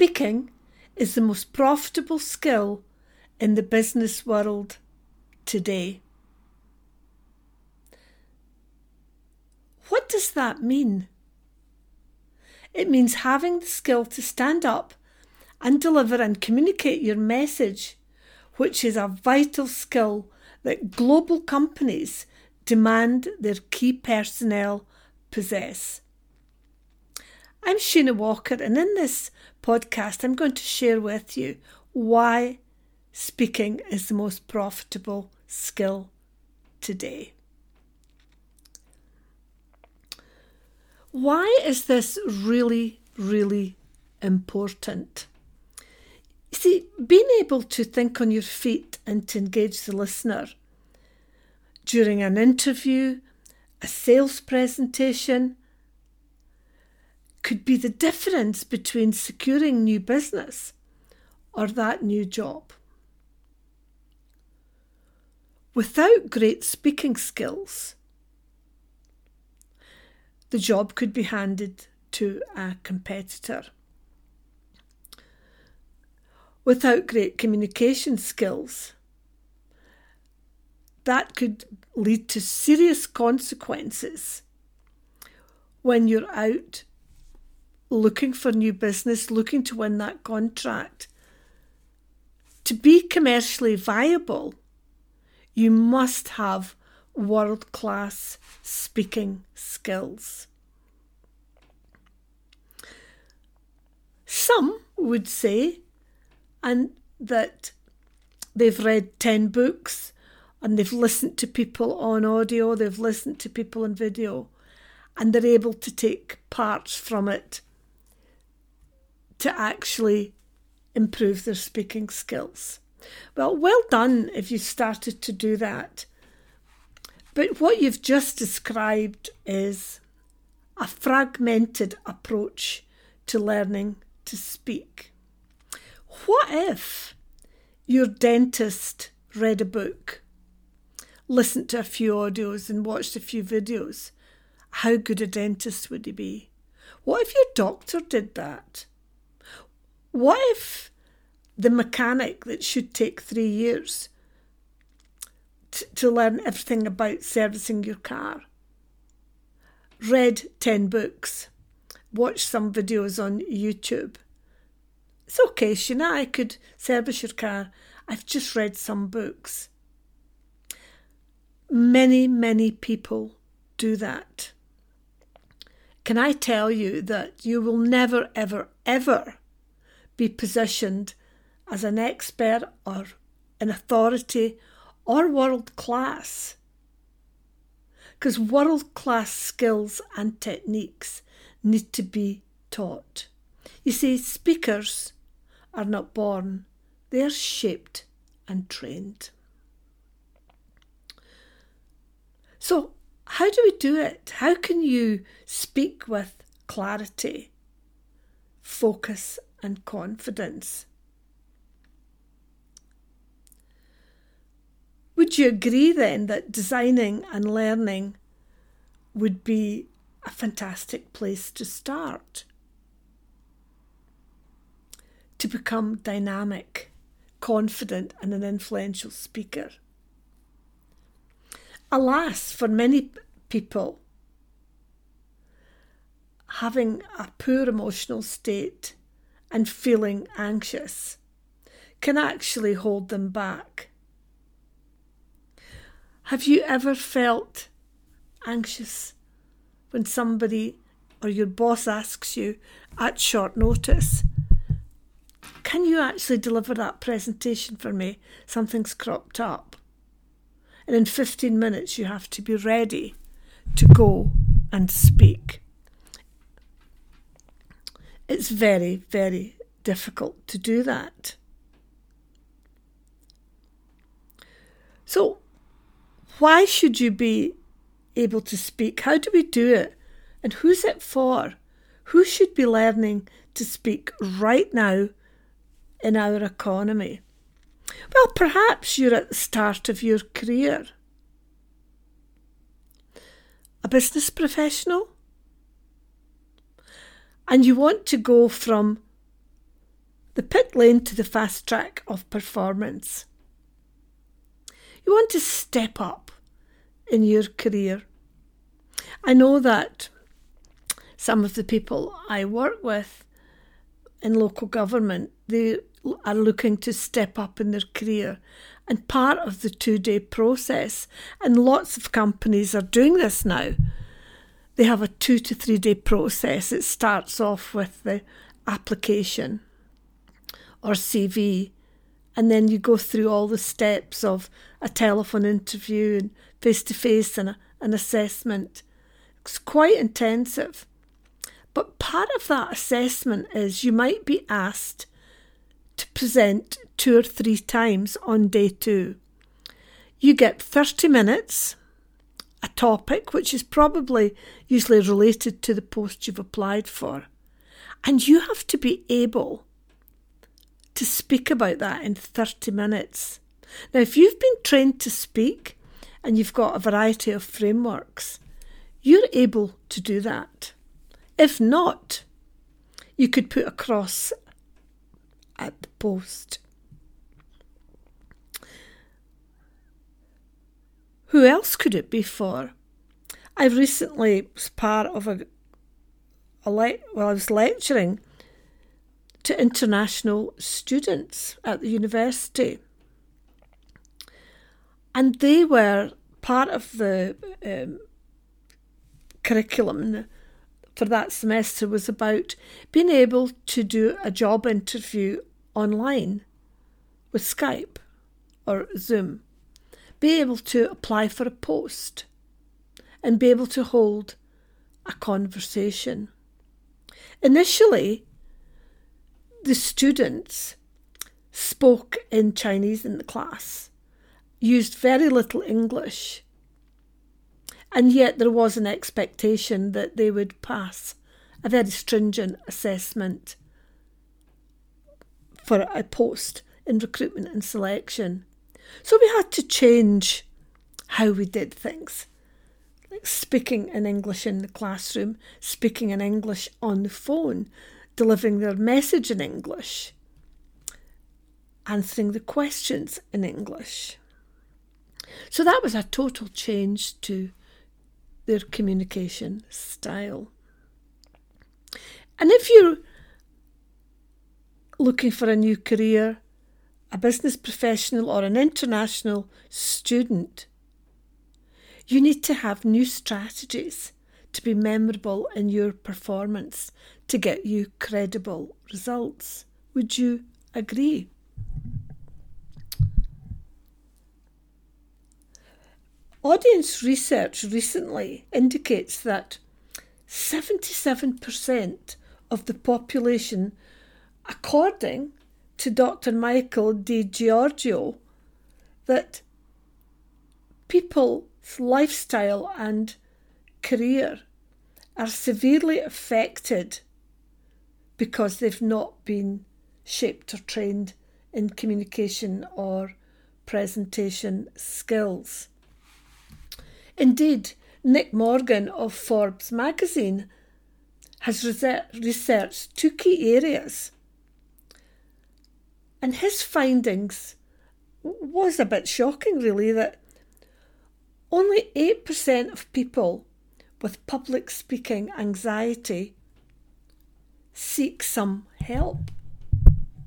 speaking is the most profitable skill in the business world today. What does that mean? It means having the skill to stand up and deliver and communicate your message, which is a vital skill that global companies demand their key personnel possess. I'm Sheena Walker, and in this podcast, I'm going to share with you why speaking is the most profitable skill today. Why is this really, really important? You see, being able to think on your feet and to engage the listener during an interview, a sales presentation, could be the difference between securing new business or that new job. Without great speaking skills, the job could be handed to a competitor. Without great communication skills, that could lead to serious consequences when you're out looking for new business, looking to win that contract. To be commercially viable, you must have world class speaking skills. Some would say, and that they've read 10 books and they've listened to people on audio, they've listened to people on video, and they're able to take parts from it to actually improve their speaking skills. Well, well done if you started to do that. But what you've just described is a fragmented approach to learning to speak. What if your dentist read a book, listened to a few audios, and watched a few videos? How good a dentist would he be? What if your doctor did that? What if the mechanic that should take three years t- to learn everything about servicing your car read 10 books, watched some videos on YouTube? It's okay, Sheena, I could service your car. I've just read some books. Many, many people do that. Can I tell you that you will never, ever, ever be positioned as an expert or an authority or world class. Because world class skills and techniques need to be taught. You see, speakers are not born, they are shaped and trained. So, how do we do it? How can you speak with clarity, focus, and confidence. Would you agree then that designing and learning would be a fantastic place to start? To become dynamic, confident, and an influential speaker. Alas, for many people, having a poor emotional state and feeling anxious can actually hold them back. Have you ever felt anxious when somebody or your boss asks you at short notice, Can you actually deliver that presentation for me? Something's cropped up. And in 15 minutes, you have to be ready to go and speak. It's very, very difficult to do that. So, why should you be able to speak? How do we do it? And who's it for? Who should be learning to speak right now in our economy? Well, perhaps you're at the start of your career. A business professional? And you want to go from the pit lane to the fast track of performance. You want to step up in your career. I know that some of the people I work with in local government, they are looking to step up in their career. And part of the two day process, and lots of companies are doing this now, they have a two to three day process. It starts off with the application or CV, and then you go through all the steps of a telephone interview and face to face and an assessment. It's quite intensive. But part of that assessment is you might be asked to present two or three times on day two. You get 30 minutes, a topic which is probably usually related to the post you've applied for, and you have to be able to speak about that in 30 minutes. Now, if you've been trained to speak and you've got a variety of frameworks, you're able to do that. If not, you could put a cross at the post. Who else could it be for? I recently was part of a, a le- well, I was lecturing to international students at the university, and they were part of the um, curriculum for that semester was about being able to do a job interview online with Skype or Zoom, be able to apply for a post, and be able to hold a conversation. Initially, the students spoke in Chinese in the class, used very little English, and yet there was an expectation that they would pass a very stringent assessment for a post in recruitment and selection. So we had to change how we did things. Like speaking in English in the classroom, speaking in English on the phone, delivering their message in English, answering the questions in English. So that was a total change to their communication style. And if you're looking for a new career, a business professional, or an international student, you need to have new strategies to be memorable in your performance to get you credible results. Would you agree? Audience research recently indicates that 77% of the population, according to Dr. Michael Di Giorgio, that people's lifestyle and career are severely affected because they've not been shaped or trained in communication or presentation skills. Indeed, Nick Morgan of Forbes magazine has researched two key areas. And his findings was a bit shocking, really, that only 8% of people with public speaking anxiety seek some help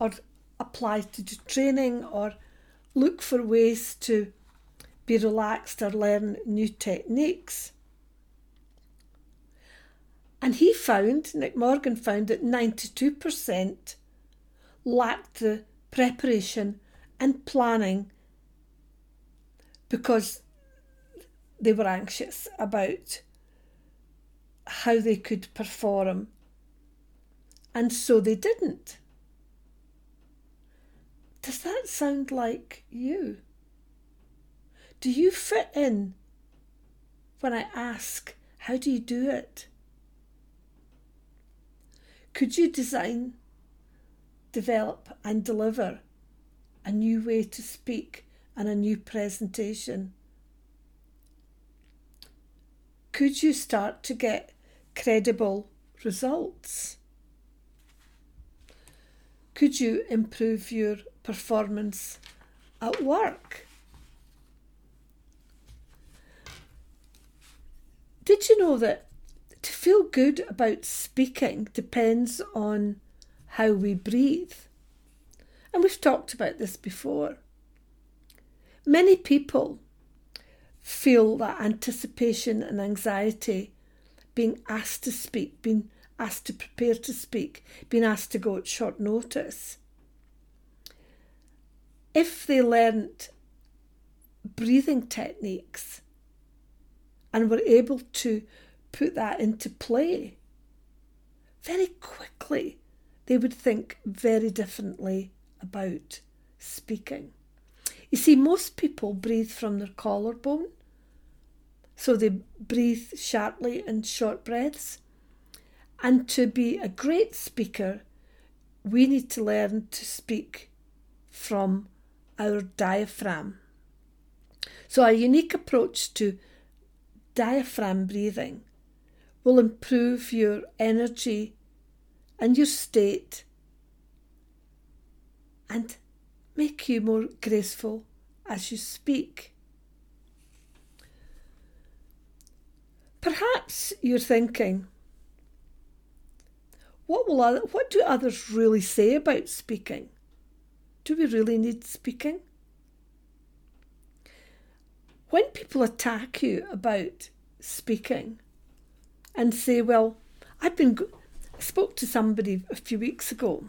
or apply to do training or look for ways to be relaxed or learn new techniques. And he found, Nick Morgan found that 92% lacked the preparation and planning because they were anxious about how they could perform. And so they didn't. Does that sound like you? Do you fit in when I ask, how do you do it? Could you design, develop, and deliver a new way to speak and a new presentation? Could you start to get credible results? could you improve your performance at work? Did you know that to feel good about speaking depends on how we breathe? And we've talked about this before. Many people feel that anticipation and anxiety being asked to speak, being asked to prepare to speak, being asked to go at short notice. If they learnt breathing techniques and were able to put that into play, very quickly they would think very differently about speaking. You see, most people breathe from their collarbone, so they breathe sharply and short breaths. And to be a great speaker, we need to learn to speak from our diaphragm. So, a unique approach to diaphragm breathing will improve your energy and your state and make you more graceful as you speak. Perhaps you're thinking, what will other, what do others really say about speaking? Do we really need speaking? When people attack you about speaking and say, well, I've been, I spoke to somebody a few weeks ago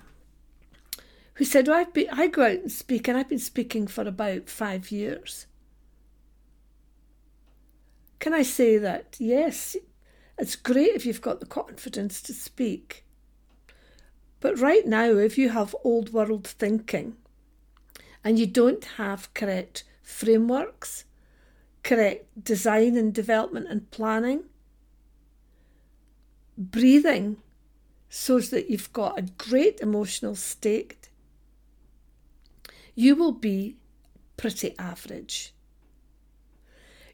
who said, I've been, I go out and speak and I've been speaking for about five years. Can I say that? Yes, it's great if you've got the confidence to speak. But right now, if you have old world thinking and you don't have correct frameworks, correct design and development and planning, breathing so that you've got a great emotional state, you will be pretty average.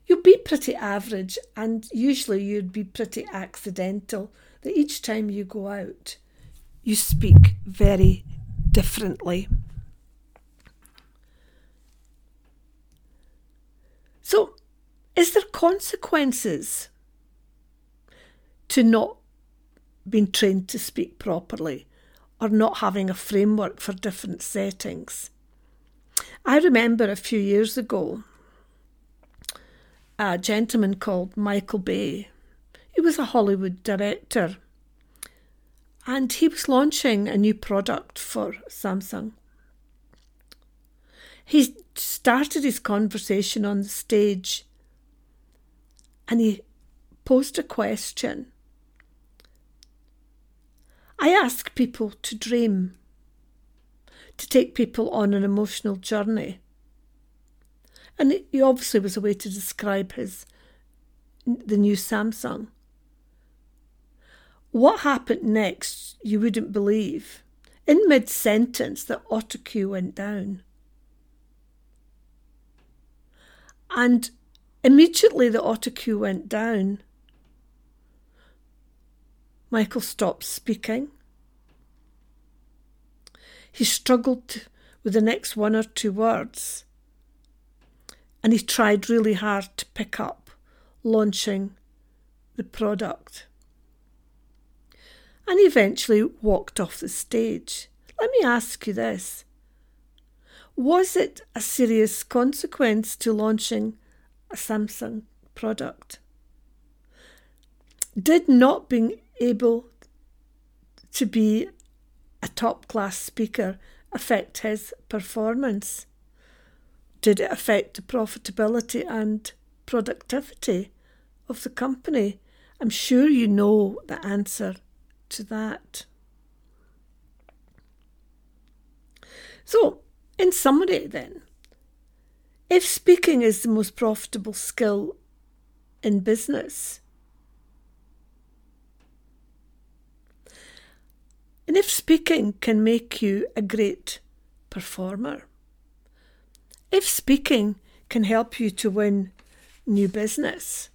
You'll be pretty average, and usually you'd be pretty accidental that each time you go out, you speak very differently. So, is there consequences to not being trained to speak properly or not having a framework for different settings? I remember a few years ago a gentleman called Michael Bay. He was a Hollywood director and he was launching a new product for Samsung. He started his conversation on the stage and he posed a question. I ask people to dream, to take people on an emotional journey. And it obviously was a way to describe his the new Samsung. What happened next, you wouldn't believe. In mid sentence, the autocue went down. And immediately the autocue went down. Michael stopped speaking. He struggled with the next one or two words, and he tried really hard to pick up launching the product and eventually walked off the stage. Let me ask you this Was it a serious consequence to launching a Samsung product? Did not being able to be a top class speaker affect his performance? Did it affect the profitability and productivity of the company? I'm sure you know the answer to that. So, in summary, then, if speaking is the most profitable skill in business, and if speaking can make you a great performer, if speaking can help you to win new business,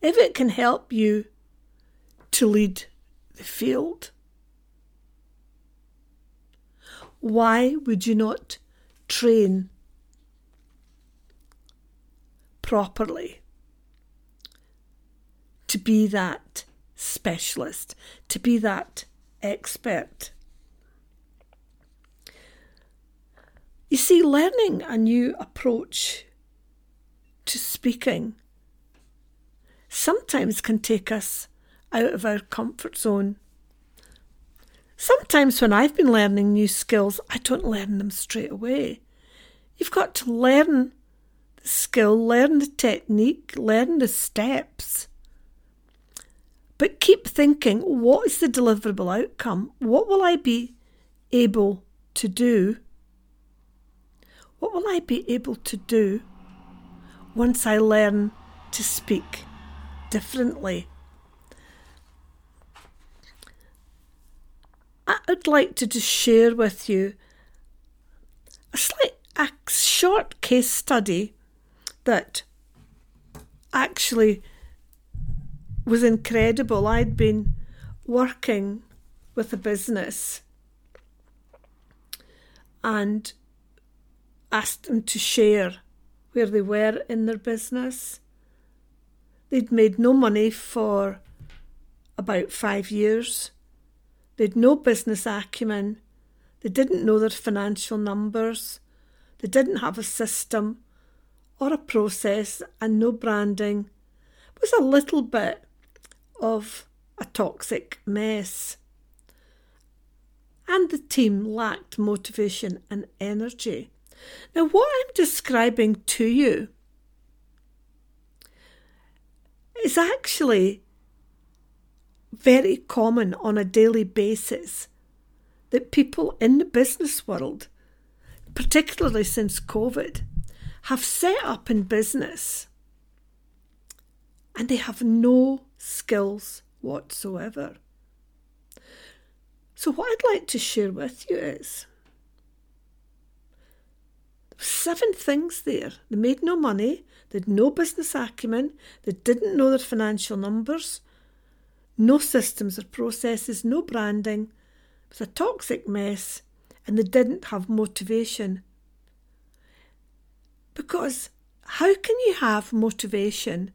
if it can help you to lead the field? Why would you not train properly to be that specialist, to be that expert? You see, learning a new approach to speaking sometimes can take us out of our comfort zone. Sometimes when I've been learning new skills, I don't learn them straight away. You've got to learn the skill, learn the technique, learn the steps. But keep thinking what is the deliverable outcome? What will I be able to do? What will I be able to do once I learn to speak differently? I'd like to just share with you a slight, a short case study that actually was incredible. I'd been working with a business and asked them to share where they were in their business. They'd made no money for about five years. They'd no business acumen. They didn't know their financial numbers. They didn't have a system or a process and no branding. It was a little bit of a toxic mess. And the team lacked motivation and energy. Now, what I'm describing to you is actually very common on a daily basis that people in the business world, particularly since COVID, have set up in business and they have no skills whatsoever. So, what I'd like to share with you is seven things there. They made no money, they had no business acumen, they didn't know their financial numbers, no systems or processes, no branding. It was a toxic mess, and they didn't have motivation. Because how can you have motivation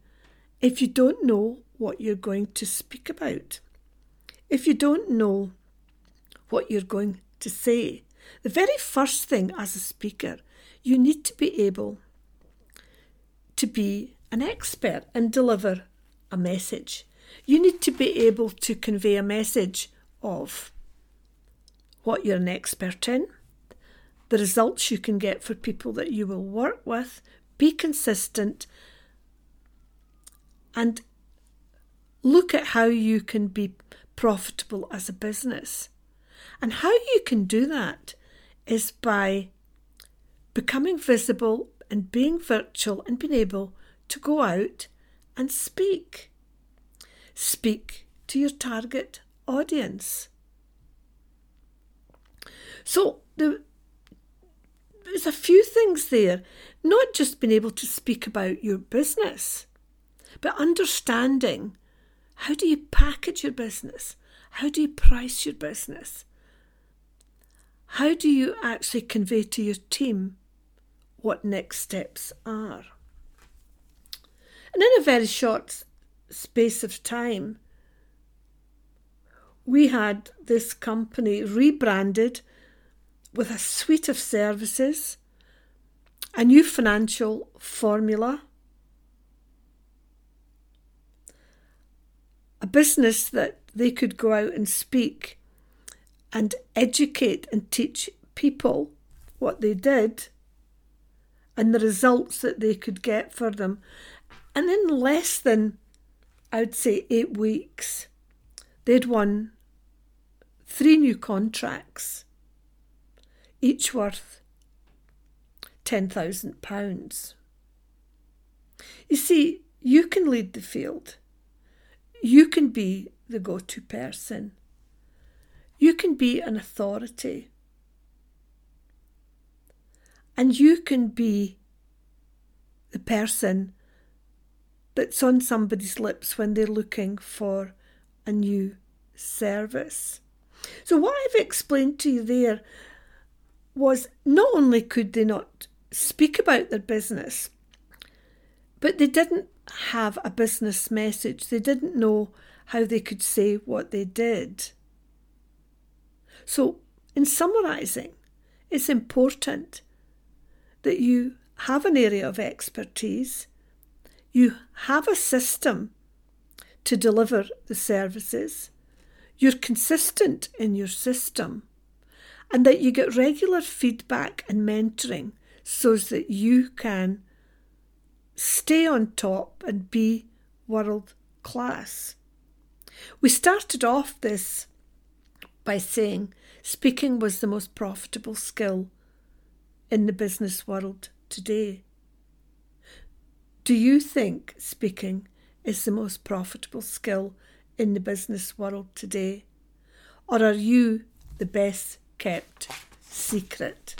if you don't know what you're going to speak about? If you don't know what you're going to say? The very first thing as a speaker you need to be able to be an expert and deliver a message. You need to be able to convey a message of what you're an expert in, the results you can get for people that you will work with, be consistent, and look at how you can be profitable as a business. And how you can do that is by becoming visible and being virtual and being able to go out and speak. Speak to your target audience. So there, there's a few things there, not just being able to speak about your business, but understanding how do you package your business? How do you price your business? How do you actually convey to your team what next steps are. And in a very short space of time, we had this company rebranded with a suite of services, a new financial formula, a business that they could go out and speak and educate and teach people what they did and the results that they could get for them. And in less than, I'd say, eight weeks, they'd won three new contracts, each worth £10,000. You see, you can lead the field. You can be the go to person. You can be an authority. And you can be the person that's on somebody's lips when they're looking for a new service. So, what I've explained to you there was not only could they not speak about their business, but they didn't have a business message. They didn't know how they could say what they did. So, in summarising, it's important that you have an area of expertise, you have a system to deliver the services, you're consistent in your system, and that you get regular feedback and mentoring so that you can stay on top and be world class. We started off this by saying speaking was the most profitable skill in the business world today. Do you think speaking is the most profitable skill in the business world today? Or are you the best kept secret?